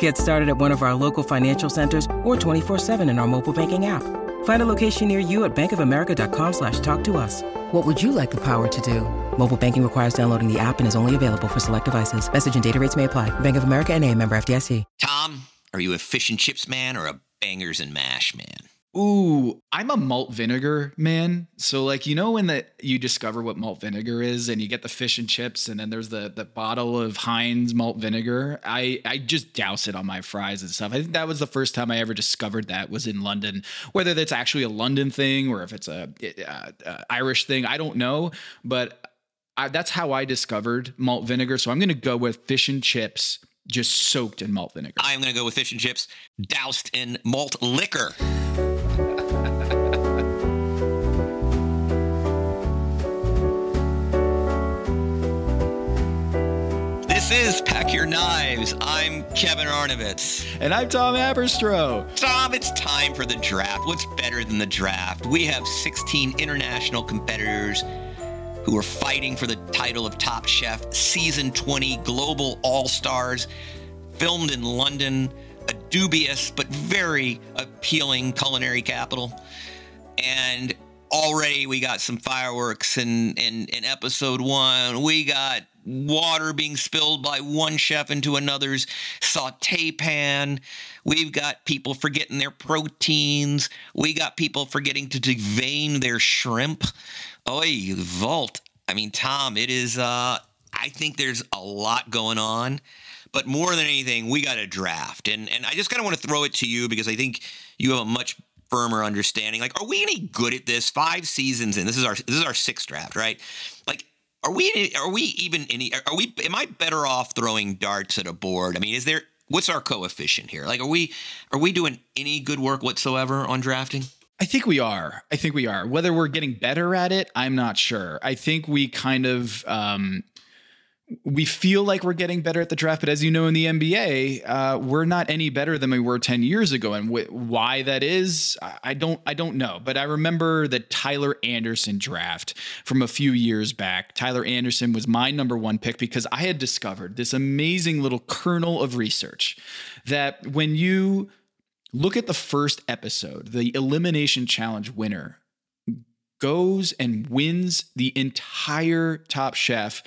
Get started at one of our local financial centers or 24-7 in our mobile banking app. Find a location near you at bankofamerica.com slash talk to us. What would you like the power to do? Mobile banking requires downloading the app and is only available for select devices. Message and data rates may apply. Bank of America and a member FDIC. Tom, are you a fish and chips man or a bangers and mash man? Ooh, I'm a malt vinegar man. So like you know when that you discover what malt vinegar is and you get the fish and chips and then there's the the bottle of Heinz malt vinegar. I I just douse it on my fries and stuff. I think that was the first time I ever discovered that was in London. Whether that's actually a London thing or if it's a, uh uh Irish thing, I don't know, but I, that's how I discovered malt vinegar. So I'm going to go with fish and chips just soaked in malt vinegar. I'm going to go with fish and chips doused in malt liquor. This is Pack Your Knives. I'm Kevin Arnovitz. and I'm Tom Haberstroh. Tom, it's time for the draft. What's better than the draft? We have 16 international competitors who are fighting for the title of Top Chef Season 20 Global All Stars, filmed in London, a dubious but very appealing culinary capital. And already we got some fireworks in, in, in episode one. We got water being spilled by one chef into another's saute pan. We've got people forgetting their proteins. We got people forgetting to devein their shrimp. Oy, vault. I mean, Tom, it is, uh, I think there's a lot going on. But more than anything, we got a draft. And, and I just kind of want to throw it to you because I think you have a much firmer understanding. Like, are we any good at this? Five seasons in. This is our this is our sixth draft, right? Like, are we are we even any? Are we? Am I better off throwing darts at a board? I mean, is there? What's our coefficient here? Like, are we are we doing any good work whatsoever on drafting? I think we are. I think we are. Whether we're getting better at it, I'm not sure. I think we kind of um, we feel like we're getting better at the draft, but as you know, in the NBA, uh, we're not any better than we were 10 years ago. And wh- why that is, I don't, I don't know. But I remember the Tyler Anderson draft from a few years back. Tyler Anderson was my number one pick because I had discovered this amazing little kernel of research that when you look at the first episode, the Elimination Challenge winner goes and wins the entire Top Chef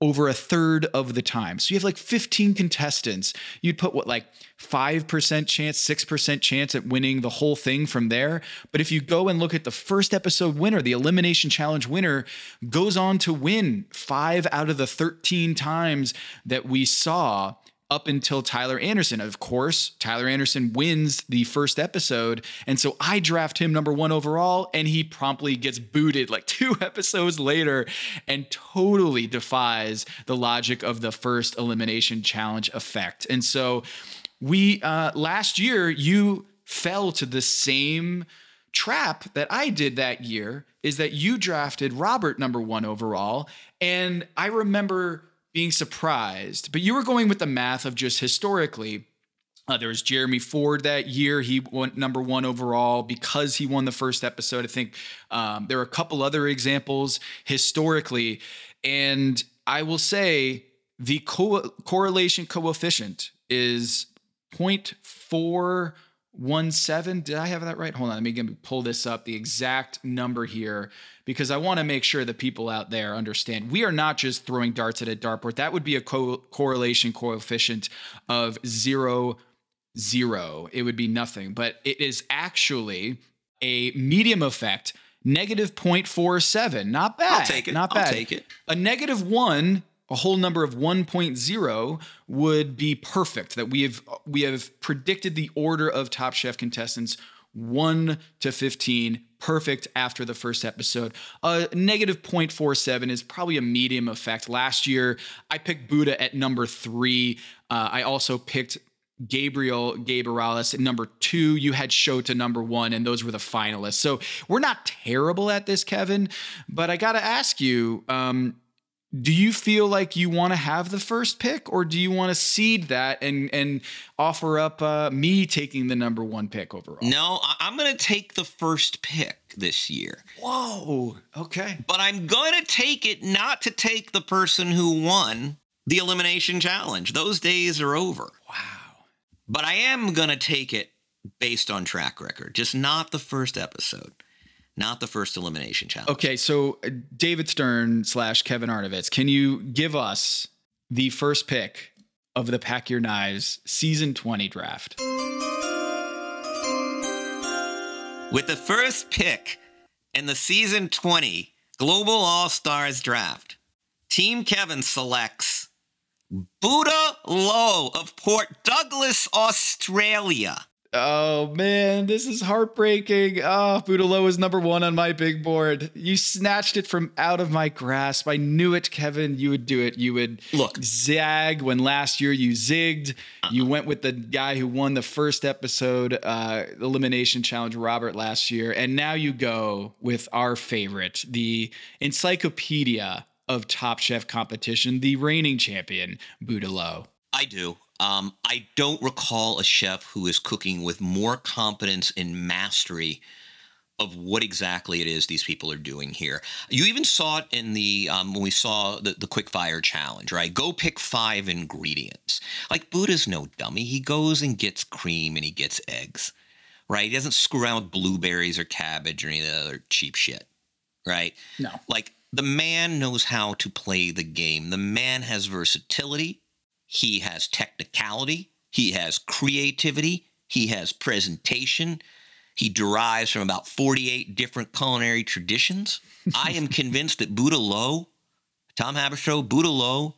over a third of the time. So you have like 15 contestants. You'd put what, like 5% chance, 6% chance at winning the whole thing from there. But if you go and look at the first episode winner, the Elimination Challenge winner goes on to win five out of the 13 times that we saw up until Tyler Anderson. Of course, Tyler Anderson wins the first episode. And so I draft him number one overall, and he promptly gets booted like two episodes later and totally defies the logic of the first elimination challenge effect. And so we, uh, last year, you fell to the same trap that I did that year is that you drafted Robert number one overall. And I remember being surprised, but you were going with the math of just historically. Uh, there was Jeremy Ford that year. He went number one overall because he won the first episode. I think um, there are a couple other examples historically. And I will say the co- correlation coefficient is 0.4 one seven. Did I have that right? Hold on, let me pull this up. The exact number here, because I want to make sure the people out there understand. We are not just throwing darts at a dartboard. That would be a co- correlation coefficient of zero zero. It would be nothing, but it is actually a medium effect. Negative 0.47. Not bad. I'll take it. Not bad. I'll take it. A negative one a whole number of 1.0 would be perfect that we have we have predicted the order of top chef contestants 1 to 15 perfect after the first episode a negative 0.47 is probably a medium effect last year i picked buddha at number three uh, i also picked Gabriel Gabrialis at number two. You had Shota number one, and those were the finalists. So we're not terrible at this, Kevin. But I got to ask you, um, do you feel like you want to have the first pick or do you want to seed that and and offer up uh, me taking the number one pick overall? No i'm going to take the first pick this year. Whoa okay. But i'm going to take it not to take the person who won the elimination challenge. Those days are over. Wow. But i am going to take it based on track record just not the first episode not the first elimination challenge. Okay, so uh, David Stern slash Kevin Arnovitz, can you give us the first pick of the Pack Your Knives season 20 draft? With the first pick in the season 20 Global All Stars draft, Team Kevin selects Buddha Lo of Port Douglas, Australia. Oh man, this is heartbreaking. Oh, Buddha Lo is number one on my big board. You snatched it from out of my grasp. I knew it, Kevin. You would do it. You would look zag when last year you zigged. Uh-uh. You went with the guy who won the first episode uh, elimination challenge, Robert, last year, and now you go with our favorite, the encyclopedia of Top Chef competition, the reigning champion, Buddha Lo. I do. Um, I don't recall a chef who is cooking with more competence and mastery of what exactly it is these people are doing here. You even saw it in the um, when we saw the, the quick fire challenge, right? Go pick five ingredients. Like Buddha's no dummy. He goes and gets cream and he gets eggs, right? He doesn't screw around with blueberries or cabbage or any of the other cheap shit, right? No. Like the man knows how to play the game. The man has versatility. He has technicality, he has creativity, he has presentation. He derives from about 48 different culinary traditions. I am convinced that Buddha Lo, Tom Haberstroh, Buddha Lo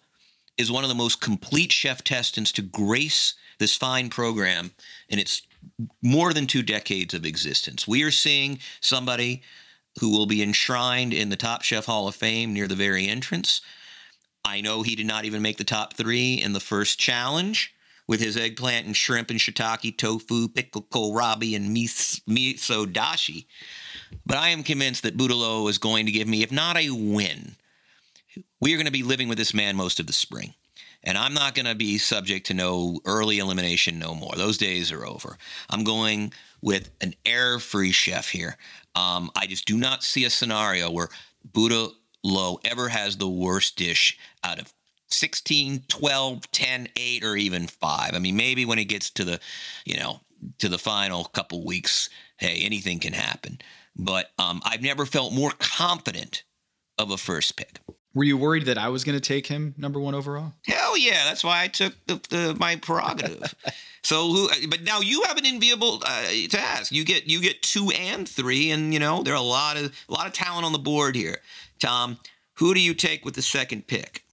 is one of the most complete chef testants to grace this fine program in its more than two decades of existence. We are seeing somebody who will be enshrined in the Top Chef Hall of Fame near the very entrance. I know he did not even make the top three in the first challenge with his eggplant and shrimp and shiitake, tofu, pickle kohlrabi, and miso dashi. But I am convinced that Buddha Lo is going to give me, if not a win, we are going to be living with this man most of the spring. And I'm not going to be subject to no early elimination no more. Those days are over. I'm going with an error free chef here. Um, I just do not see a scenario where Buddha Low ever has the worst dish out of 16, 12, 10, 8, or even 5. I mean, maybe when it gets to the, you know, to the final couple weeks, hey, anything can happen. But um, I've never felt more confident of a first pick. Were you worried that I was going to take him number one overall? Hell yeah, that's why I took the, the my prerogative. so who? But now you have an enviable uh, task. You get you get two and three, and you know there are a lot of a lot of talent on the board here. Tom, who do you take with the second pick?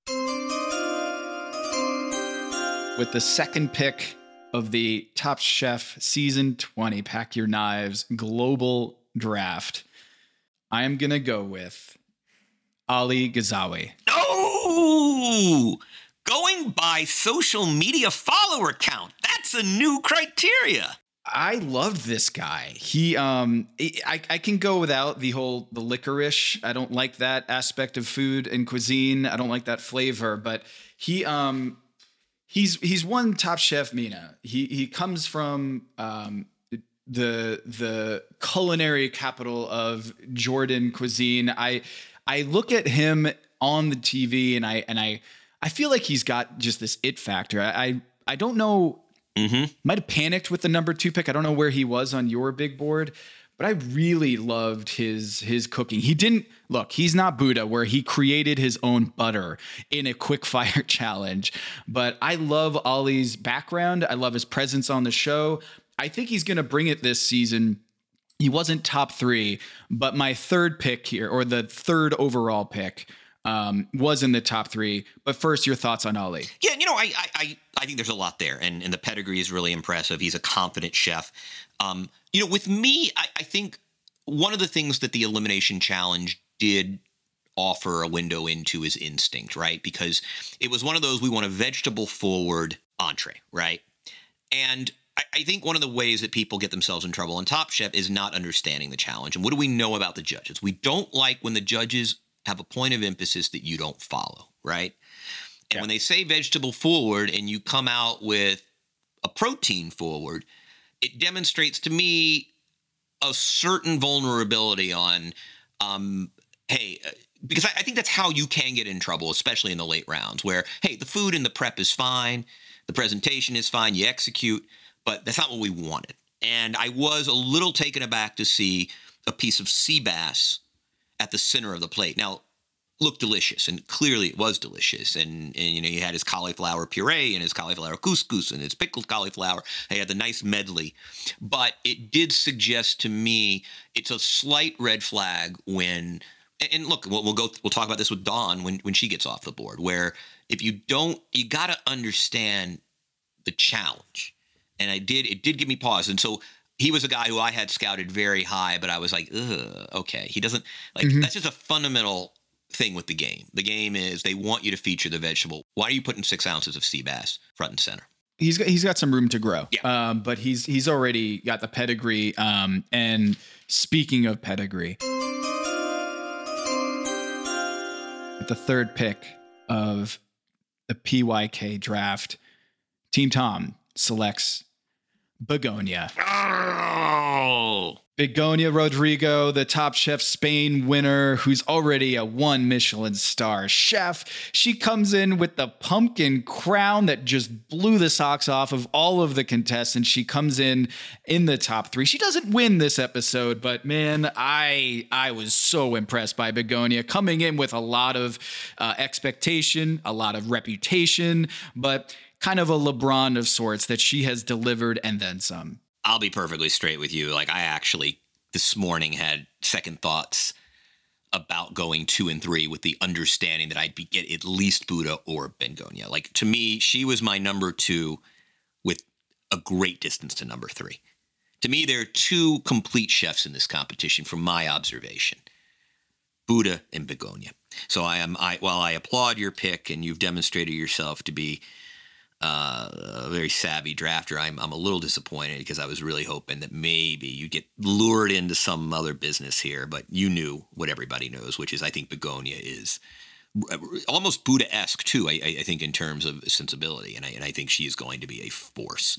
With the second pick of the Top Chef Season 20 Pack Your Knives Global Draft, I am going to go with Ali Ghazawi. Oh, going by social media follower count. That's a new criteria. I loved this guy. He, um, I, I can go without the whole the licorice. I don't like that aspect of food and cuisine. I don't like that flavor. But he, um, he's he's one Top Chef MENA. He he comes from um, the the culinary capital of Jordan cuisine. I I look at him on the TV and I and I I feel like he's got just this it factor. I I, I don't know. Mm-hmm. Might have panicked with the number two pick. I don't know where he was on your big board, but I really loved his his cooking. He didn't look. He's not Buddha, where he created his own butter in a quick fire challenge. But I love Ollie's background. I love his presence on the show. I think he's going to bring it this season he wasn't top three, but my third pick here, or the third overall pick, um, was in the top three. But first, your thoughts on Ali? Yeah, you know, I I I think there's a lot there, and and the pedigree is really impressive. He's a confident chef. Um, you know, with me, I, I think one of the things that the elimination challenge did offer a window into is instinct, right? Because it was one of those we want a vegetable forward entree, right? And I, think one of the ways that people get themselves in trouble on Top Chef is not understanding the challenge. And what do we know about the judges? We don't like when the judges have a point of emphasis that you don't follow, right? And yeah. when they say vegetable forward and you come out with a protein forward, it demonstrates to me a certain vulnerability on, um, hey, uh, because I, I think that's how you can get in trouble, especially in the late rounds, where, hey, the food and the prep is fine, the presentation is fine, you execute but that's not what we wanted. And I was a little taken aback to see a piece of sea bass at the center of the plate. Now, looked delicious, and clearly it was delicious. And, and you know, he had his cauliflower puree and his cauliflower couscous and his pickled cauliflower. He had the nice medley, but it did suggest to me it's a slight red flag when. And look, we'll, go. We'll talk about this with Dawn when when she gets off the board. Where if you don't, you got to understand the challenge and I did. It did give me pause, and so he was a guy who I had scouted very high, but I was like, Ugh, okay, he doesn't like. Mm-hmm. That's just a fundamental thing with the game. The game is they want you to feature the vegetable. Why are you putting six ounces of sea bass front and center? He's got, he's got some room to grow. Yeah. Um, but he's he's already got the pedigree. Um, and speaking of pedigree, at the third pick of the PYK draft, Team Tom selects Begoña. Oh. Begoña Rodrigo, the Top Chef Spain winner, who's already a one Michelin star chef. She comes in with the pumpkin crown that just blew the socks off of all of the contestants. She comes in in the top three. She doesn't win this episode, but man, I I was so impressed by Begoña coming in with a lot of uh, expectation, a lot of reputation, but kind of a LeBron of sorts that she has delivered and then some. I'll be perfectly straight with you. Like I actually this morning had second thoughts about going two and three with the understanding that I'd be get at least Buddha or Begoña. Like to me, she was my number two with a great distance to number three. To me, there are two complete chefs in this competition from my observation. Buddha and Begoña. So I am I while I applaud your pick and you've demonstrated yourself to be uh, a very savvy drafter, I'm, I'm a little disappointed because I was really hoping that maybe you get lured into some other business here, but you knew what everybody knows, which is I think Begoña is almost Buddha esque too. I, I, think in terms of sensibility, and I, and I think she is going to be a force.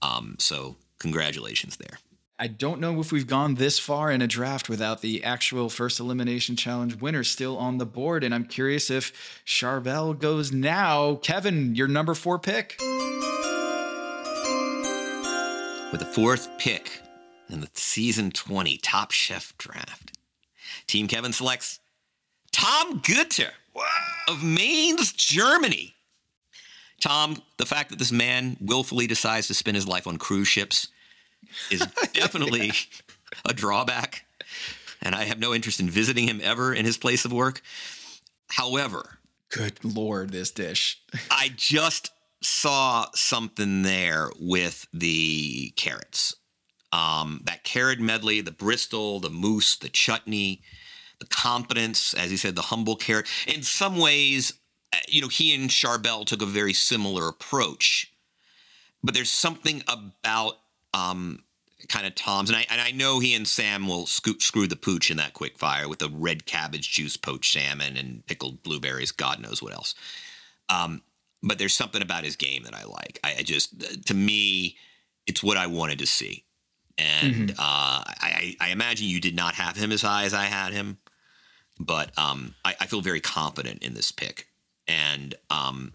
Um, so congratulations there. I don't know if we've gone this far in a draft without the actual first elimination challenge winner still on the board. And I'm curious if Charbel goes now. Kevin, your number four pick. With the fourth pick in the season 20 Top Chef draft, Team Kevin selects Tom Goetter of Mainz, Germany. Tom, the fact that this man willfully decides to spend his life on cruise ships is definitely a drawback. And I have no interest in visiting him ever in his place of work. However, good lord, this dish. I just saw something there with the carrots. Um, that carrot medley, the Bristol, the mousse, the chutney, the competence, as he said, the humble carrot. In some ways, uh, you know, he and Charbel took a very similar approach. But there's something about um, kind of Tom's, and I and I know he and Sam will scoot, screw the pooch in that quick fire with the red cabbage juice poached salmon and pickled blueberries, God knows what else. Um, but there's something about his game that I like. I, I just, to me, it's what I wanted to see, and mm-hmm. uh, I, I imagine you did not have him as high as I had him, but um, I, I feel very confident in this pick, and um,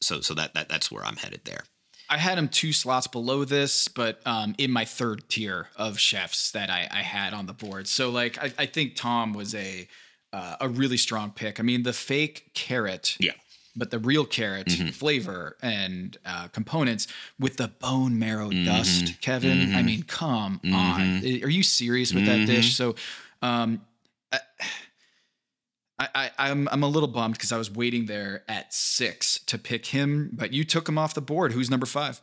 so so that, that that's where I'm headed there. I had him two slots below this, but um, in my third tier of chefs that I, I had on the board. So like I, I think Tom was a uh, a really strong pick. I mean, the fake carrot, yeah, but the real carrot mm-hmm. flavor and uh, components with the bone marrow mm-hmm. dust, Kevin. Mm-hmm. I mean, come on, mm-hmm. are you serious with that mm-hmm. dish? So. Um, I, I, I, am I'm, I'm a little bummed because I was waiting there at six to pick him, but you took him off the board. Who's number five?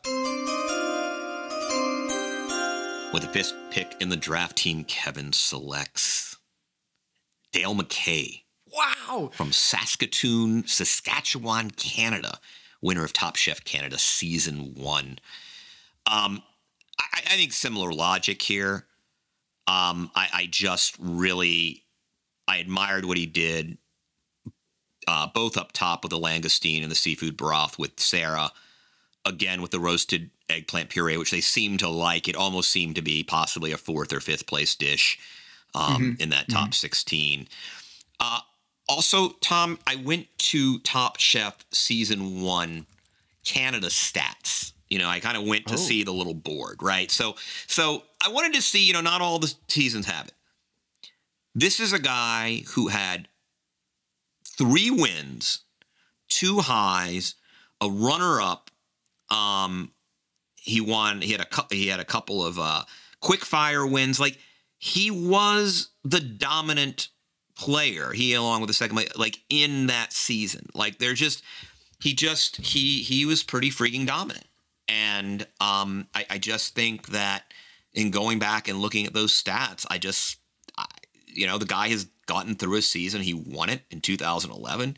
With the fifth pick in the draft team, Kevin selects Dale McKay. Wow. From Saskatoon, Saskatchewan, Canada, winner of Top Chef Canada season one. Um, I, I think similar logic here. Um, I, I just really I admired what he did, uh, both up top with the langoustine and the seafood broth with Sara, again with the roasted eggplant puree, which they seem to like. It almost seemed to be possibly a fourth or fifth place dish um, mm-hmm. in that top mm-hmm. 16. Uh, also, Tom, I went to Top Chef season one Canada stats. You know, I kind of went to oh. see the little board, right? So, so I wanted to see. You know, not all the seasons have it. This is a guy who had three wins, two highs, a runner up. Um, he won. He had a he had a couple of uh, quick fire wins. Like he was the dominant player. He along with the second like in that season. Like they're just he just he he was pretty freaking dominant. And um, I, I just think that in going back and looking at those stats, I just you know, the guy has gotten through a season. He won it in 2011.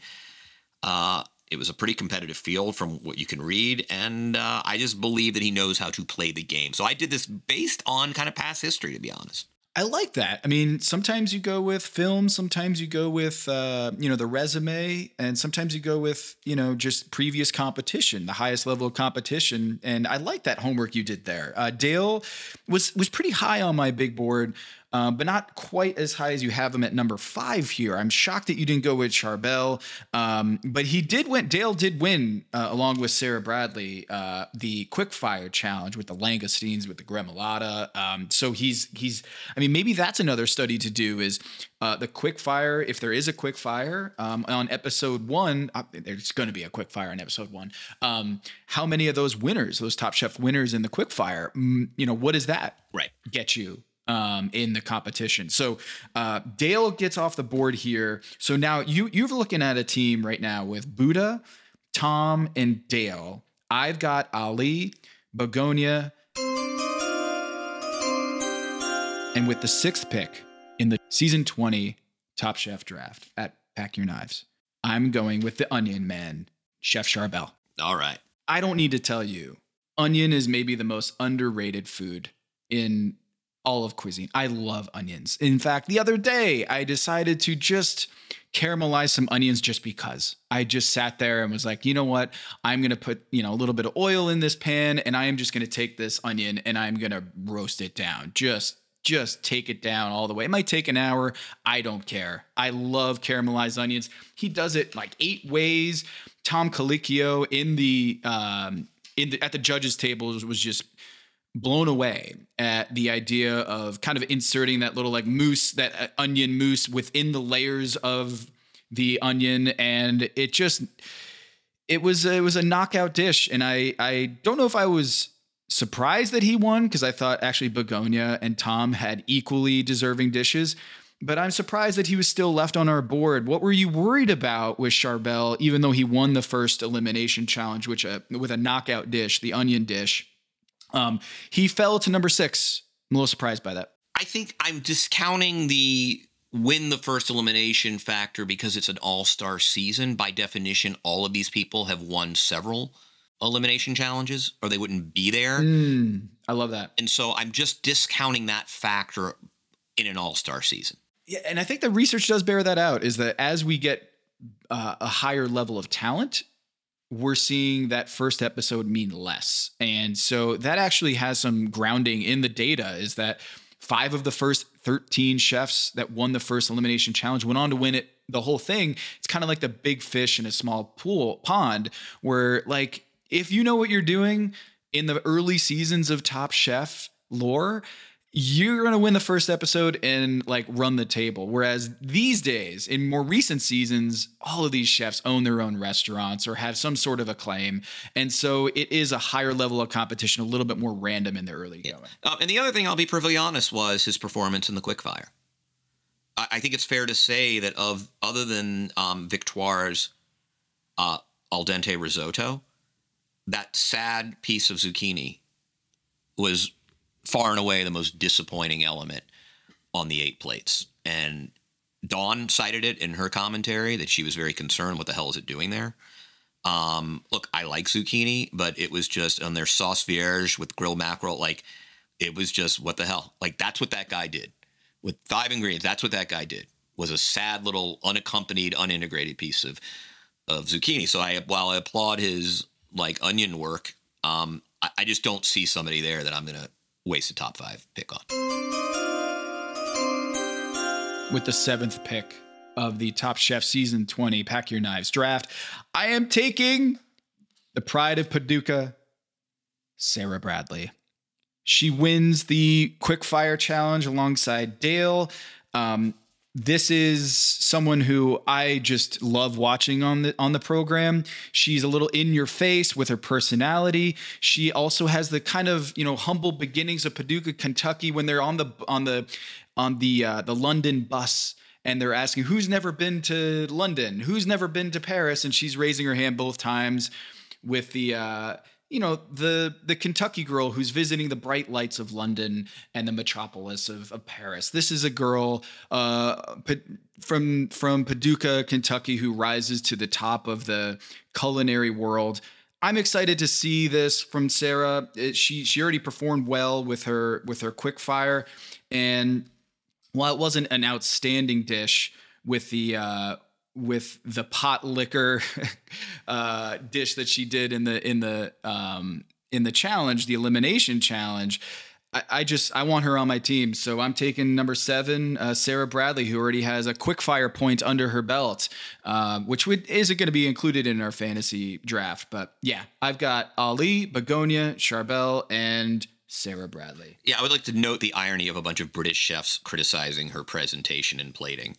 Uh, it was a pretty competitive field from what you can read, and uh, I just believe that he knows how to play the game. So I did this based on kind of past history, to be honest. I like that. I mean, sometimes you go with film, sometimes you go with uh, you know the resume, and sometimes you go with you know just previous competition, the highest level of competition. And I like that homework you did there. Uh, Dale was was pretty high on my big board uh, but not quite as high as you have him at number five here. I'm shocked that you didn't go with Charbel, um, but he did win. Dale did win uh, along with Sara Bradley uh, the quickfire challenge with the langoustines with the gremolata. Um, so he's he's. I mean, maybe that's another study to do. Is uh, the quick fire, if there is a quick fire um, on episode one, uh, there's going to be a quick fire on episode one. Um, how many of those winners, those Top Chef winners in the quick fire, mm, you know, what does that right. get you um, in the competition. So uh, Dale gets off the board here. So now you you're looking at a team right now with Buddha, Tom, and Dale. I've got Ali, Begoña, and with the sixth pick in the season 20 Top Chef draft at Pack Your Knives, I'm going with the Onion Man, Chef Charbel. All right. I don't need to tell you, onion is maybe the most underrated food in all of cuisine. I love onions. In fact, the other day I decided to just caramelize some onions just because. I just sat there and was like, you know what? I'm going to put, you know, a little bit of oil in this pan and I am just going to take this onion and I'm going to roast it down. Just just take it down all the way. It might take an hour. I don't care. I love caramelized onions. He does it like eight ways. Tom Colicchio in the um in the, at the judges table was just blown away at the idea of kind of inserting that little like mousse, that uh, onion mousse within the layers of the onion, and it just it was it was a knockout dish, and I I don't know if I was surprised that he won because I thought actually Begoña and Tom had equally deserving dishes. But I'm surprised that he was still left on our board. What were you worried about with Charbel, even though he won the first elimination challenge, which uh, with a knockout dish, the onion dish? Um, he fell to number six. I'm a little surprised by that. I think I'm discounting the win the first elimination factor because it's an all star season. By definition, all of these people have won several elimination challenges or they wouldn't be there. Mm, I love that. And so I'm just discounting that factor in an all star season. Yeah, and I think the research does bear that out is that as we get uh, a higher level of talent, we're seeing that first episode mean less. And so that actually has some grounding in the data is that five of the first 13 chefs that won the first elimination challenge went on to win it the whole thing. It's kind of like the big fish in a small pool pond where like if you know what you're doing in the early seasons of Top Chef lore, you're going to win the first episode and like run the table. Whereas these days, in more recent seasons, all of these chefs own their own restaurants or have some sort of acclaim. And so it is a higher level of competition, a little bit more random in the early yeah. going. Uh, and the other thing, I'll be perfectly honest, was his performance in the quickfire. I, I think it's fair to say that of other than um, Victoria's uh, al dente risotto, that sad piece of zucchini was far and away the most disappointing element on the eight plates. And Dawn cited it in her commentary that she was very concerned. What the hell is it doing there? Um, look, I like zucchini, but it was just on their sauce vierge with grilled mackerel. Like, it was just what the hell? Like, that's what that guy did with five ingredients. That's what that guy did. Was a sad little unaccompanied, unintegrated piece of of zucchini. So I, while I applaud his like onion work, um, I, I just don't see somebody there that I'm gonna waste a top five pick on. With the seventh pick of the Top Chef Season 20 Pack Your Knives draft, I am taking the pride of Paducah, Sara Bradley. She wins the quick fire challenge alongside Dale. Um, this is someone who I just love watching on the on the program. She's a little in your face with her personality. She also has the kind of you know humble beginnings of Paducah, Kentucky, when they're on the on the on the uh, the London bus and they're asking who's never been to London, who's never been to Paris, and she's raising her hand both times with the. Uh, you know the the Kentucky girl who's visiting the bright lights of London and the metropolis of, of Paris. This is a girl uh, from from Paducah, Kentucky, who rises to the top of the culinary world. I'm excited to see this from Sara. It, she she already performed well with her with her quick fire, and while it wasn't an outstanding dish with the uh, with the pot liquor uh, dish that she did in the in the um, in the challenge, the elimination challenge. I, just I want her on my team, so I'm taking number seven, uh, Sara Bradley, who already has a quick fire point under her belt, uh, which would, isn't going to be included in our fantasy draft. But yeah, I've got Ali, Begoña, Charbel, and Sara Bradley. Yeah, I would like to note the irony of a bunch of British chefs criticizing her presentation and plating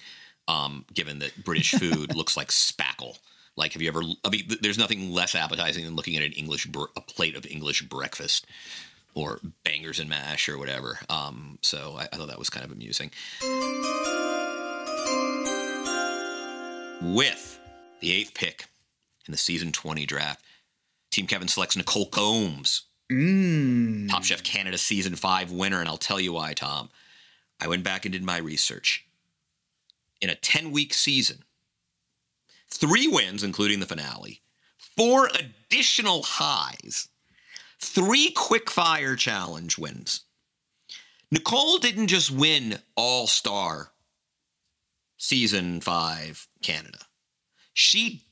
um, given that British food looks like spackle. Like, have you ever? I mean, there's nothing less appetizing than looking at an English a plate of English breakfast or bangers and mash or whatever. Um, so I, I thought that was kind of amusing. With the eighth pick in the season 20 draft, Team Kevin selects Nicole Gomes, mm. Top Chef Canada season five winner, and I'll tell you why, Tom. I went back and did my research in a 10 week season. Three wins, including the finale, four additional highs, three quick fire challenge wins. Nicole didn't just win All Star season five Canada. She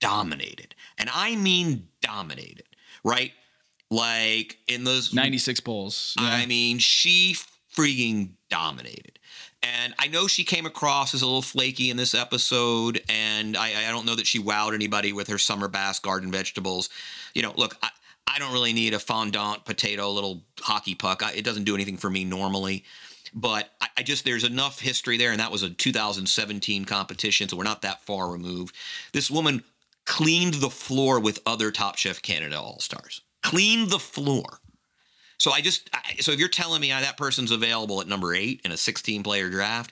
dominated. And I mean dominated, right? Like in those 96 polls. Yeah. I mean, she freaking dominated. And I know she came across as a little flaky in this episode, and I, I don't know that she wowed anybody with her summer bass garden vegetables. You know, look, I, I don't really need a fondant potato little hockey puck. I, it doesn't do anything for me normally. But I, I just there's enough history there, and that was a 2017 competition, so we're not that far removed. This woman cleaned the floor with other Top Chef Canada All Stars. Cleaned the floor. So I just I, so if you're telling me ah, that person's available at number eight in a 16 player draft,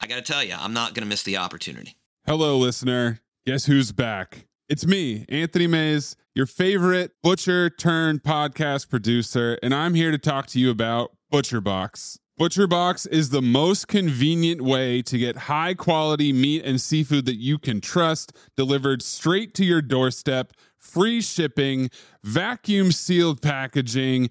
I got to tell you, I'm not going to miss the opportunity. Hello, listener. Guess who's back? It's me, Anthony Mays, your favorite butcher turned podcast producer, and I'm here to talk to you about ButcherBox. ButcherBox is the most convenient way to get high quality meat and seafood that you can trust delivered straight to your doorstep, free shipping, vacuum sealed packaging.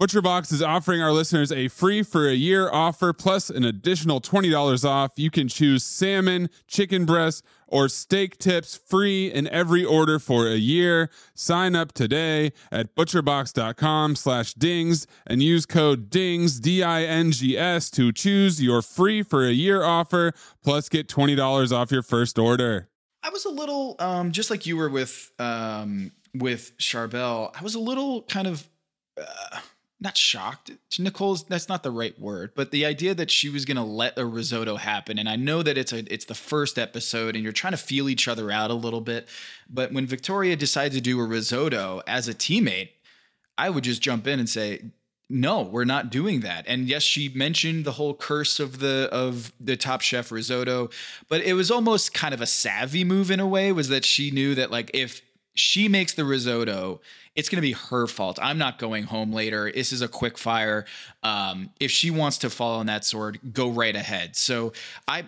ButcherBox is offering our listeners a free for a year offer plus an additional $20 off. You can choose salmon, chicken breast, or steak tips free in every order for a year. Sign up today at butcherbox.com slash dings and use code DINGS, D-I-N-G-S to choose your free for a year offer plus get $20 off your first order. I was a little, um, just like you were with, um, with Charbel, I was a little kind of, uh, not shocked. Nicole's that's not the right word, but the idea that she was going to let a risotto happen and I know that it's a it's the first episode and you're trying to feel each other out a little bit, but when Victoria decides to do a risotto as a teammate, I would just jump in and say no, we're not doing that. And yes, she mentioned the whole curse of the of the Top Chef risotto, but it was almost kind of a savvy move in a way was that she knew that like if she makes the risotto it's going to be her fault. I'm not going home later. This is a quick fire. Um, if she wants to fall on that sword, go right ahead. So I.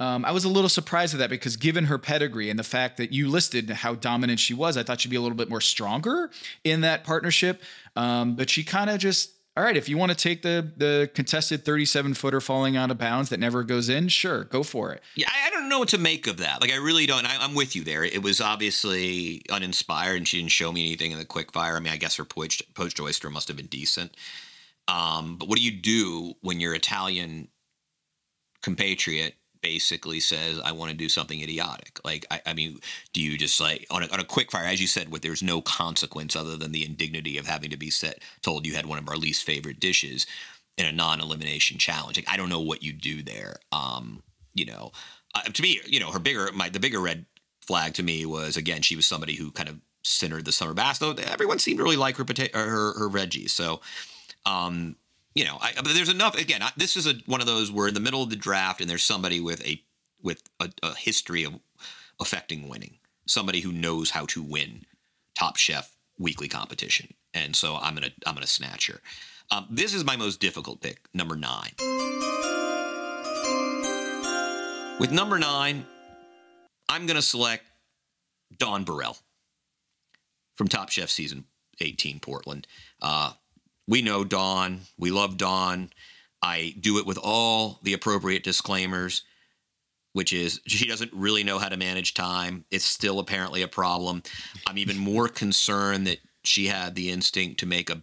Um, I was a little surprised at that because given her pedigree and the fact that you listed how dominant she was, I thought she'd be a little bit more stronger in that partnership. Um, but she kind of just all right, if you want to take the the contested 37 footer falling out of bounds that never goes in, sure, go for it. Yeah, I don't know what to make of that. Like, I really don't. I, am with you there. It was obviously uninspired, and she didn't show me anything in the quick fire. I mean, I guess her poached, poached oyster must have been decent. Um, but what do you do when your Italian compatriot basically says, I want to do something idiotic. Like, I, I mean, do you just like on a, on a quick fire, as you said, with there's no consequence other than the indignity of having to be set, told you had one of our least favorite dishes in a non-elimination challenge. Like, I don't know what you do there. Um, you know, uh, to me, you know, her bigger, my, the bigger red flag to me was, again, she was somebody who kind of centered the summer bass, though everyone seemed to really like her her, her veggies. So, um, you know, I, there's enough. Again, I, this is a one of those we're in the middle of the draft, and there's somebody with a with a, a history of affecting winning, somebody who knows how to win Top Chef weekly competition, and so I'm gonna I'm gonna snatch her. Um, this is my most difficult pick, number nine. With number nine, I'm gonna select Dawn Burrell from Top Chef season 18 Portland. Uh, we know Dawn. We love Dawn. I do it with all the appropriate disclaimers, which is she doesn't really know how to manage time. It's still apparently a problem. I'm even more concerned that she had the instinct to make a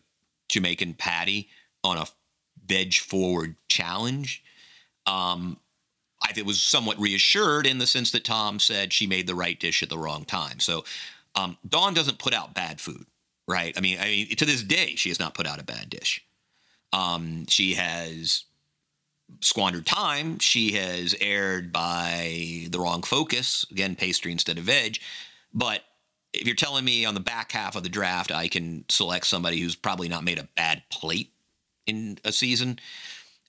Jamaican patty on a veg forward challenge. Um, I was somewhat reassured in the sense that Tom said she made the right dish at the wrong time. So um, Dawn doesn't put out bad food, right? I mean, I mean, to this day, she has not put out a bad dish. Um, she has squandered time. She has erred by the wrong focus. Again, pastry instead of veg. But if you're telling me on the back half of the draft, I can select somebody who's probably not made a bad plate in a season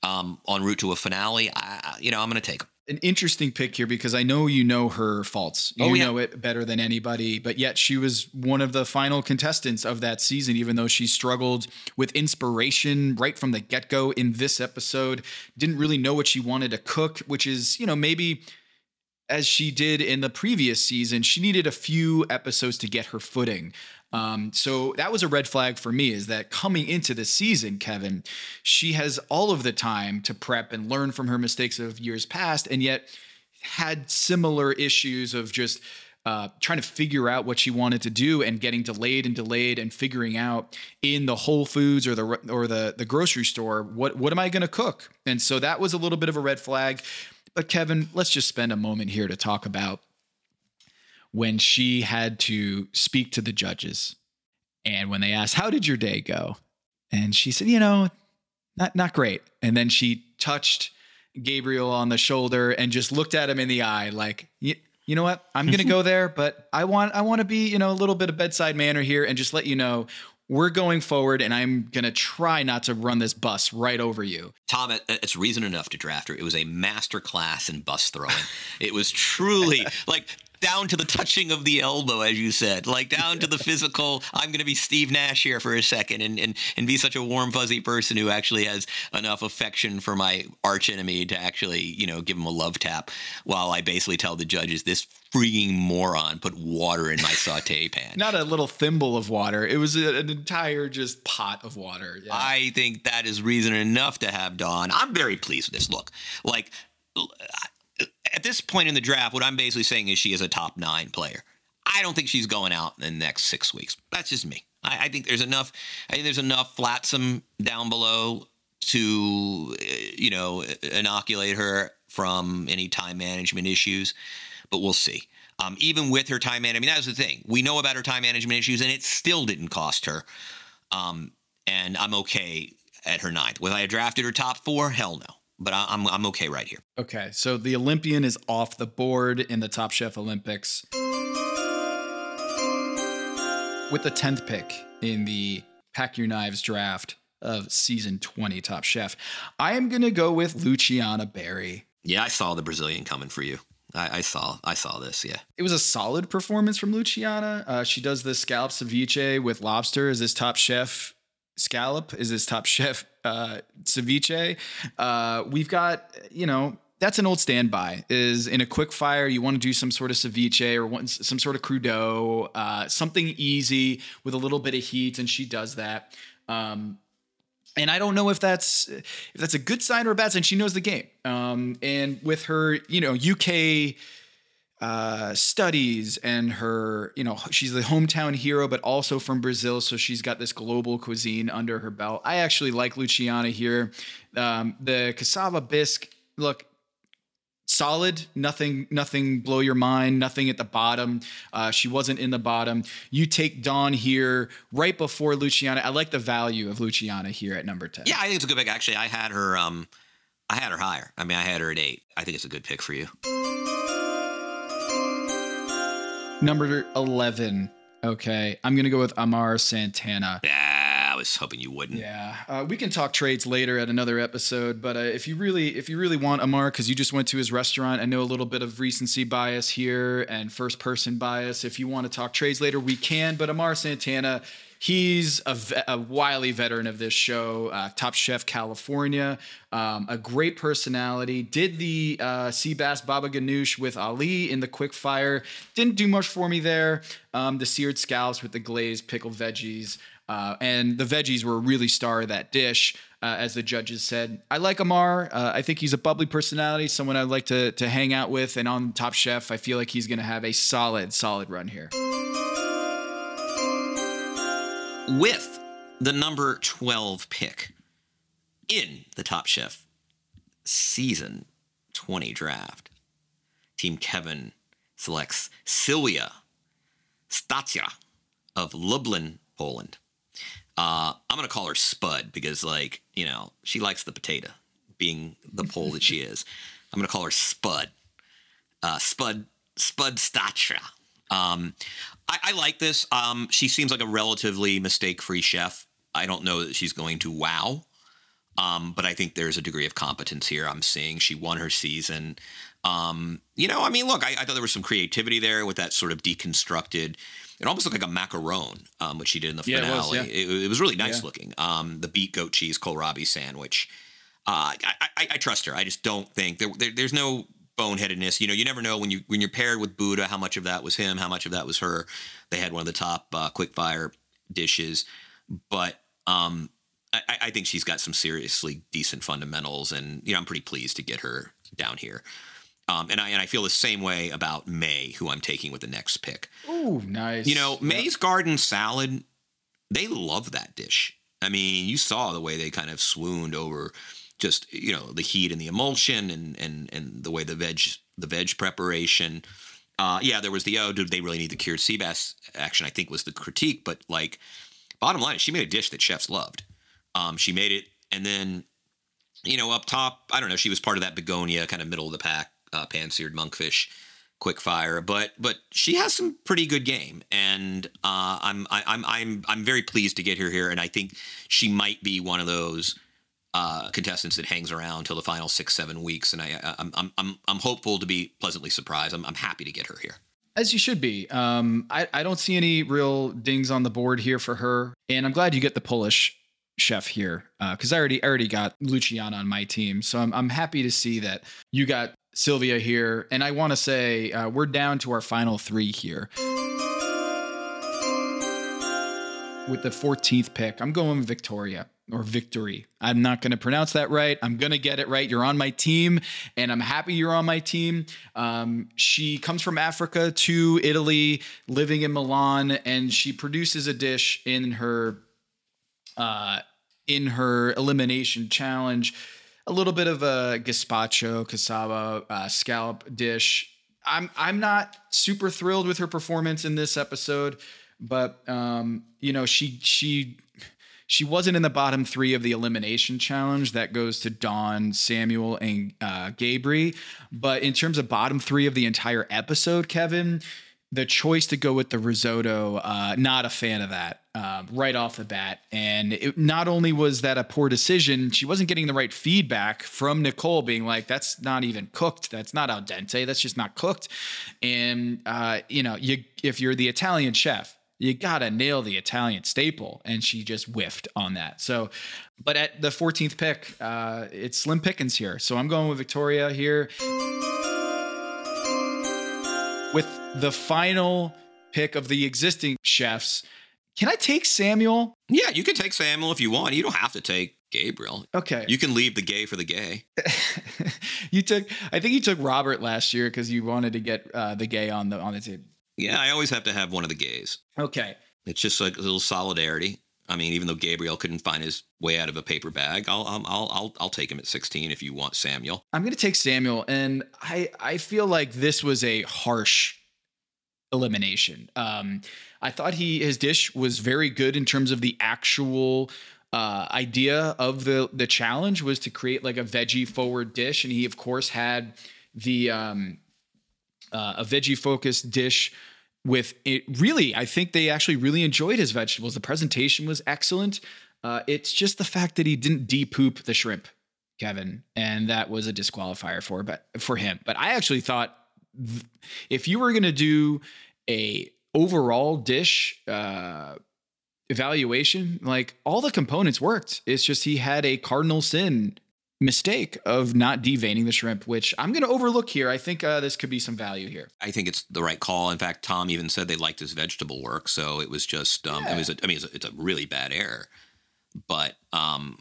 um, en route to a finale, I, you know, I'm going to take them an interesting pick here because I know you know her faults. Oh, you Oh, yeah. know it better than anybody, but yet she was one of the final contestants of that season, even though she struggled with inspiration right from the get go in this episode. Didn't really know what she wanted to cook, which is, you know, maybe as she did in the previous season, she needed a few episodes to get her footing. Um, so that was a red flag for me is that coming into the season, Kevin, she has all of the time to prep and learn from her mistakes of years past, and yet had similar issues of just uh, trying to figure out what she wanted to do and getting delayed and delayed and figuring out in the Whole Foods or the or the the grocery store what what am I going to cook? And so that was a little bit of a red flag. But Kevin, let's just spend a moment here to talk about when she had to speak to the judges and when they asked, How did your day go? And she said, You know, not, not great. And then she touched Gabriel on the shoulder and just looked at him in the eye, like, You, you know what? I'm going to go there, but I want, I want to be, you know, a little bit of bedside manner here and just let you know we're going forward and I'm going to try not to run this bus right over you. Tom, it's reason enough to draft her. It was a master class in bus throwing. it was truly like down to the touching of the elbow, as you said, like down to the physical. I'm going to be Steve Nash here for a second and, and, and be such a warm, fuzzy person who actually has enough affection for my arch enemy to actually, you know, give him a love tap while I basically tell the judges this freaking moron put water in my saute pan. Not a little thimble of water. It was a- an entire just pot of water. Yeah. I think that is reason enough to have Dawn. I'm very pleased with this. Look, like at this point in the draft, what I'm basically saying is she is a top nine player. I don't think she's going out in the next six weeks. That's just me. I, I think there's enough. I think there's enough flatsome down below to, you know, inoculate her from any time management issues. But we'll see. Um, even with her time management, I mean, that was the thing. We know about her time management issues, and it still didn't cost her. Um, and I'm okay at her ninth. Would I drafted her top four? Hell no. But I, I'm I'm okay right here. Okay, so the Olympian is off the board in the Top Chef Olympics. With the 10th pick in the Pack Your Knives draft of season 20 Top Chef, I am going to go with Luciana Berry. Yeah, I saw the Brazilian coming for you. I, I saw I saw this. Yeah. It was a solid performance from Luciana. Uh, she does the scallop ceviche with lobster. as this Top Chef scallop? Is this Top Chef uh, ceviche? Uh, we've got, you know, that's an old standby. Is in a quick fire, you want to do some sort of ceviche or some sort of crudo, uh, something easy with a little bit of heat, and she does that. Um, and I don't know if that's if that's a good sign or a bad sign. She knows the game, um, and with her, you know, UK uh, studies and her, you know, she's the hometown hero, but also from Brazil, so she's got this global cuisine under her belt. I actually like Luciana here. Um, the cassava bisque, look, solid nothing nothing blow your mind nothing at the bottom uh, she wasn't in the bottom you take dawn here right before luciana i like the value of luciana here at number 10 Yeah, I think it's a good pick. Actually, I had her. Um, I had her higher. I mean, I had her at eight. I think it's a good pick for you. Number 11 okay i'm gonna go with amar santana Yeah, I was hoping you wouldn't. Yeah, uh, we can talk trades later at another episode. But uh, if you really, if you really want Amar, because you just went to his restaurant, I know a little bit of recency bias here and first person bias. If you want to talk trades later, we can. But Amar Santana, he's a, a wily veteran of this show, uh, Top Chef California, um, a great personality. Did the uh, sea bass Baba Ganoush with Ali in the quick fire. Didn't do much for me there. Um, the seared scallops with the glazed pickled veggies. Uh, and the veggies were a really star of that dish, uh, as the judges said. I like Amar. Uh, I think he's a bubbly personality, someone I'd like to to hang out with. And on Top Chef, I feel like he's going to have a solid, solid run here. With the number twelve pick in the Top Chef season 20 draft. Team Kevin selects Sylwia Stacja of Lublin, Poland. Uh, I'm gonna call her Spud because, like, you know, she likes the potato, being the Pole that she is. I'm gonna call her Spud. Uh, Spud Spud Stacja. Um, I, I like this. Um, she seems like a relatively mistake-free chef. I don't know that she's going to wow, um, but I think there's a degree of competence here. I'm seeing she won her season. Um, you know, I mean, look, I, I, thought there was some creativity there with that sort of deconstructed. It almost looked like a macaron, um, which she did in the Yeah, it was, finale. yeah. it, it was really nice Yeah. looking. Um, the beet goat cheese kohlrabi sandwich. Uh, I, I, I trust her. I just don't think there, there, there's no boneheadedness. You know, you never know when you when you're paired with Buddha, how much of that was him, how much of that was her. They had one of the top uh, quick fire dishes, but um, I, I think she's got some seriously decent fundamentals, and you know, I'm pretty pleased to get her down here. Um, and I and I feel the same way about May, who I'm taking with the next pick. Ooh, nice. You know, May's garden salad, they love that dish. I mean, you saw the way they kind of swooned over just, you know, the heat and the emulsion and and and the way the veg the veg preparation. Uh, yeah, there was the oh, did they really need the cured sea bass action? I think was the critique, but like, bottom line she made a dish that chefs loved. Um, she made it, and then, you know, up top, I don't know, she was part of that Begoña kind of middle of the pack, uh, pan seared monkfish quick fire, but but she has some pretty good game, and uh, I'm I, I'm I'm I'm very pleased to get her here, and I think she might be one of those uh, contestants that hangs around till the final six seven weeks, and I, I'm I'm I'm I'm hopeful to be pleasantly surprised. I'm I'm happy to get her here. As you should be. Um, I, I don't see any real dings on the board here for her, and I'm glad you get the Polish chef here because I already I already got Luciana on my team, so I'm I'm happy to see that you got Sylwia here, and I want to say uh, we're down to our final three here. With the 14th pick, I'm going Victoria or Victory. I'm not going to pronounce that right. I'm going to get it right. You're on my team, and I'm happy you're on my team. Um, she comes from Africa to Italy, living in Milan, and she produces a dish in her uh, in her elimination challenge. A little bit of a gazpacho, cassava, uh, scallop dish. I'm I'm not super thrilled with her performance in this episode, but um, you know she she she wasn't in the bottom three of the elimination challenge. That goes to Dawn, Samuel, and uh, Gabri. But in terms of bottom three of the entire episode, Kevin, the choice to go with the risotto, uh, not a fan of that um, right off the bat. And it, not only was that a poor decision, she wasn't getting the right feedback from Nicole, being like, "That's not even cooked. That's not al dente. That's just not cooked." And uh, you know, you if you're the Italian chef, you gotta nail the Italian staple, and she just whiffed on that. So, but at the 14th pick, uh, it's slim pickings here. So I'm going with Victoria here with the final pick of the existing chefs. Can I take Samuel? Yeah, you can take Samuel if you want. You don't have to take Gabriel. Okay. You can leave the gay for the gay. you took I think you took Robert last year because you wanted to get uh, the gay on the on the table. Yeah, I always have to have one of the gays. Okay. It's just like a little solidarity. I mean, even though Gabriel couldn't find his way out of a paper bag, I'll I'll I'll I'll, take him at 16 if you want Samuel. I'm gonna take Samuel, and I I feel like this was a harsh elimination. Um, I thought he his dish was very good in terms of the actual uh, idea of the the challenge was to create like a veggie forward dish, and he of course had the um, uh, a veggie focused dish with it really i think they actually really enjoyed his vegetables. The presentation was excellent. Uh, it's just the fact that he didn't de-poop the shrimp kevin and that was a disqualifier for but for him. But i actually thought th- if you were going to do a overall dish uh, evaluation like all the components worked. It's just he had a cardinal sin mistake of not deveining the shrimp which i'm going to overlook here i think uh, this could be some value here I think it's the right call. In fact, Tom even said they liked his vegetable work, so it was just um, it was a, I mean it's a, it's a really bad error, but um,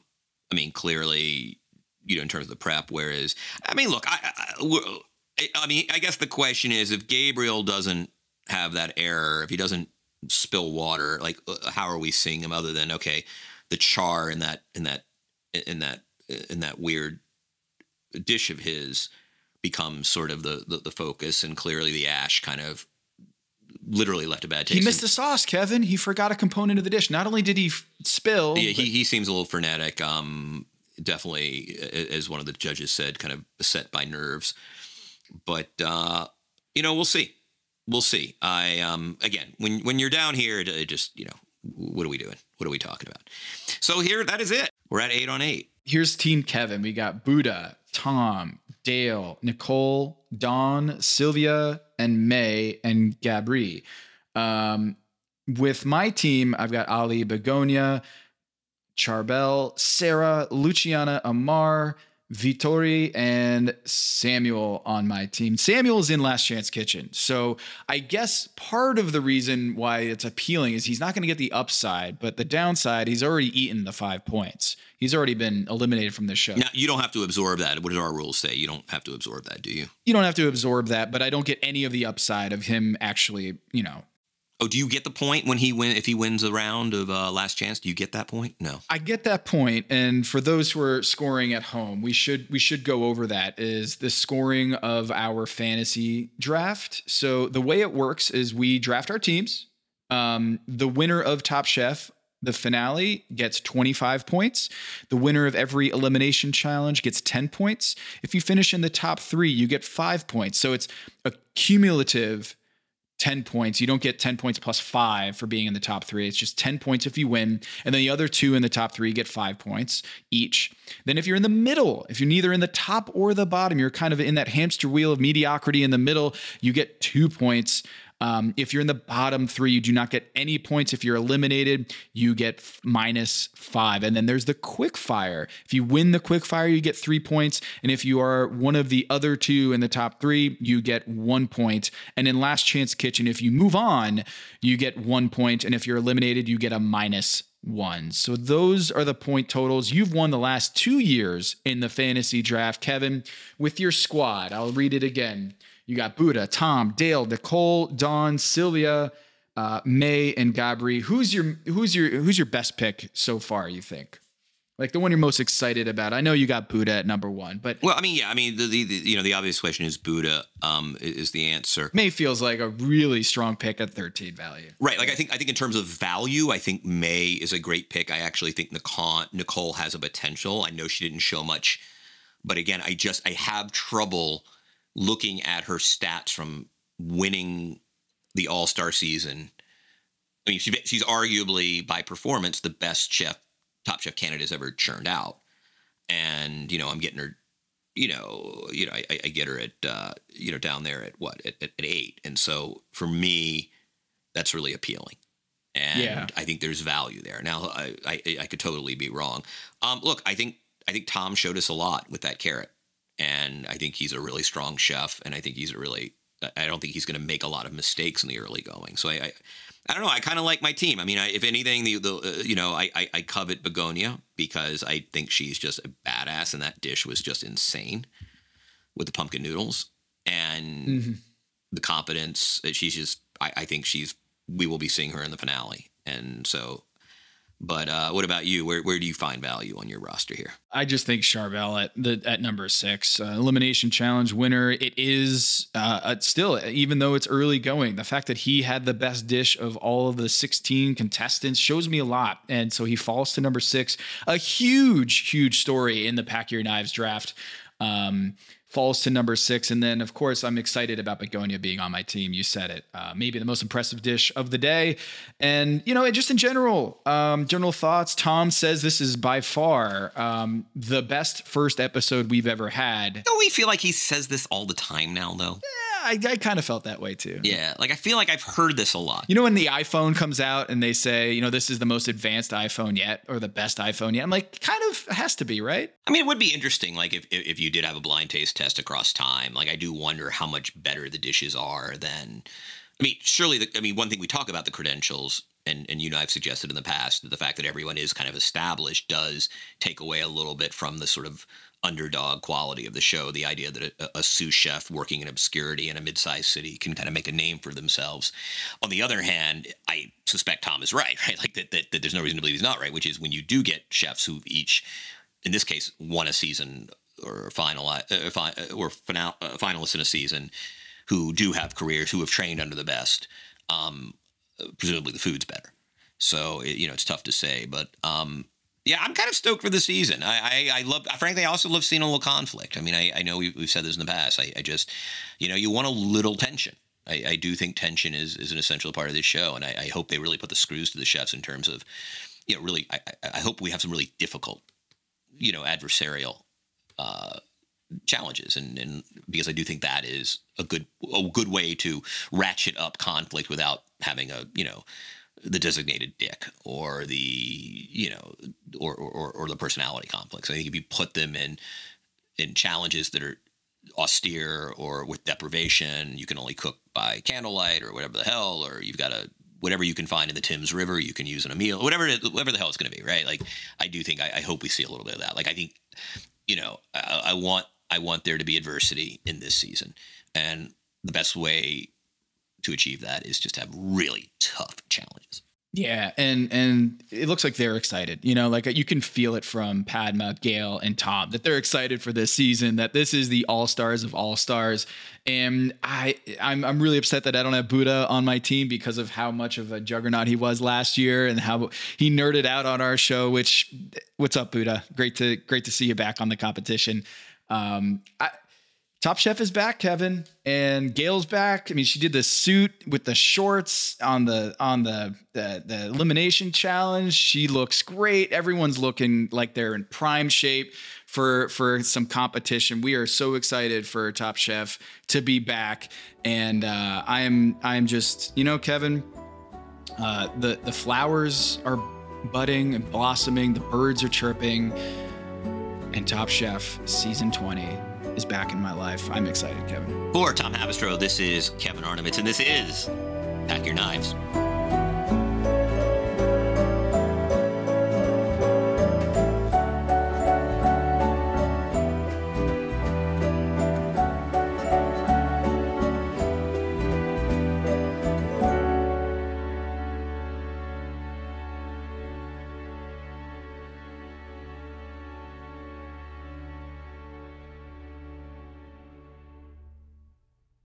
I mean clearly you know in terms of the prep. Whereas I mean look, I I, I mean I guess the question is if Gabriel doesn't have that error, if he doesn't spill water, like uh, how are we seeing him other than okay the char in that in that in that in that weird dish of his becomes sort of the, the the focus, and clearly the ash kind of literally left a bad taste. He missed the sauce, Kevin. He forgot a component of the dish. Not only did he f- spill, Yeah, he, he seems a little frenetic. Um, definitely, as one of the judges said, kind of beset by nerves. But uh, you know, we'll see. We'll see. I um, again, when when you're down here, it, it just you know, what are we doing? What are we talking about? So here, that is it. We're at eight on eight. Here's Team Kevin. We got Buddha, Tom, Dale, Nicole, Dawn, Sylwia, and May and Gabri. Um, with my team, I've got Ali, Begoña, Charbel, Sara, Luciana, Amar, Vittori, and Samuel on my team. Samuel is in Last Chance Kitchen. So I guess part of the reason why it's appealing is he's not going to get the upside, but the downside, he's already eaten the five points. He's already been eliminated from the show. Now you don't have to absorb that. What do our rules say? You don't have to absorb that, do you? You don't have to absorb that, but I don't get any of the upside of him actually, you know, Oh, do you get the point when he win? If he wins a round of uh, last chance, do you get that point? No. I get that point. point, and for those who are scoring at home, we should we should go over that. Is the scoring of our fantasy draft? So the way it works is we draft our teams. Um, the winner of Top Chef, the finale, gets 25 points. The winner of every elimination challenge gets 10 points. If you finish in the top three, you get five points. So it's a cumulative 10 points. You don't get 10 points plus five for being in the top three. It's just 10 points if you win. And then the other two in the top three get five points each. Then if you're in the middle, if you're neither in the top or the bottom, you're kind of in that hamster wheel of mediocrity in the middle, you get two points. Um, if you're in the bottom three, you do not get any points. If you're eliminated, you get f- minus five. And then there's the quick fire. If you win the quick fire, you get three points. And if you are one of the other two in the top three, you get one point. And in Last Chance Kitchen, if you move on, you get one point. And if you're eliminated, you get a minus one. So those are the point totals. You've won the last two years in the fantasy draft, Kevin, with your squad. I'll read it again. You got Buddha, Tom, Dale, Nicole, Dawn, Sylwia, uh, May, and Gabri. Who's your who's your who's your best pick so far? You think, like the one you're most excited about? I know you got Buddha at number one, but Well, I mean, yeah, I mean, the, the, the you know the obvious question is Buddha um, is the answer. May feels like a really strong pick at 13 value. Right. Like I think I think in terms of value, I think May is a great pick. I actually think Nicole Nicole has a potential. I know she didn't show much, but again, I just I have trouble looking at her stats from winning the All Star season. I mean, she, she's arguably by performance the best chef, top chef candidate has ever churned out, and you know I'm getting her. You know, you know, I, I get her at uh, you know down there at what at, at, at eight, and so for me, that's really appealing. And Yeah. I think there's value there. Now, I, I, I could totally be wrong. Um, look, I think I think Tom showed us a lot with that carrot, and I think he's a really strong chef, and I think he's a really. I- don't think he's going to make a lot of mistakes in the early going. So I, I, I don't know. I kind of like my team. I mean, I, if anything, the, the uh, you know, I, I I covet Begoña because I think she's just a badass, and that dish was just insane with the pumpkin noodles and the competence. that She's just. I, I think she's. We will be seeing her in the finale, and so. But uh, what about you? Where where do you find value on your roster here? I just think Charbel at the at number six, uh, elimination challenge winner. It is uh, still, even though it's early going, the fact that he had the best dish of all of the 16 contestants shows me a lot. And so he falls to number six. A huge, huge story in the Pack Your Knives draft. Um, falls to number six. And then, of course, I'm excited about Begoña being on my team. You said it. Uh, maybe the most impressive dish of the day. And, you know, just in general, um, general thoughts. Tom says this is by far um, the best first episode we've ever had. Don't we feel like he says this all the time now, though? Yeah, I, I kind of felt that way too. Yeah, like I feel like I've heard this a lot. You know, when the iPhone comes out and they say, you know, this is the most advanced iPhone yet or the best iPhone yet, I'm like, kind of has to be, right? I mean, it would be interesting, like if if you did have a blind taste test across time. Like I do wonder how much better the dishes are than. I mean, surely. The, I mean, one thing we talk about the credentials, and and you and I've suggested in the past that the fact that everyone is kind of established does take away a little bit from the sort of underdog quality of the show. The idea that a, a sous chef working in obscurity in a mid-sized city can kind of make a name for themselves. On the other hand, I suspect Tom is right, right? Like that, that, that there's no reason to believe he's not right, which is when you do get chefs who've each, in this case, won a season or final uh, fi- or final, uh, finalists in a season who do have careers who have trained under the best. Um, presumably the food's better. So it, you know it's tough to say, but um, yeah, I'm kind of stoked for the season. I, I, I love, frankly, I also love seeing a little conflict. I mean, I, I know we, have said this in the past. I, I, just, you know, you want a little tension. I, I, do think tension is, is an essential part of this show, and I, I, hope they really put the screws to the chefs in terms of, you know, really. I, I hope we have some really difficult, you know, adversarial uh, challenges, and, and because I do think that is a good a good way to ratchet up conflict without having a you know the designated dick or the you know or or, or the personality conflicts. I think if you put them in in challenges that are austere or with deprivation, you can only cook by candlelight or whatever the hell, or you've got a whatever you can find in the Thames River, you can use in a meal, whatever whatever the hell it's going to be, right? Like I do think I, I, hope we see a little bit of that. Like I think you know I, I want I want there to be adversity in this season, and the best way to achieve that is just to have really tough challenges. Yeah, and and it looks like they're excited. You know, like you can feel it from Padma, Gail, and Tom that they're excited for this season. That this is the all stars of all stars, and I I'm I'm really upset that I don't have Buddha on my team because of how much of a juggernaut he was last year and how he nerded out on our show. Which, what's up, Buddha? Great to great to see you back on the competition. Um, I, Top Chef is back, Kevin, and Gail's back. I mean, she did the suit with the shorts on the on the, the the, elimination challenge. She looks great. Everyone's looking like they're in prime shape for for some competition. We are so excited for Top Chef to be back, and uh, I am I am just you know, Kevin. Uh, the the flowers are budding and blossoming. The birds are chirping, and Top Chef season twenty is back in my life. I'm excited, Kevin. For Tom Haberstroh, this is Kevin Arnovitz, and this is Pack Your Knives.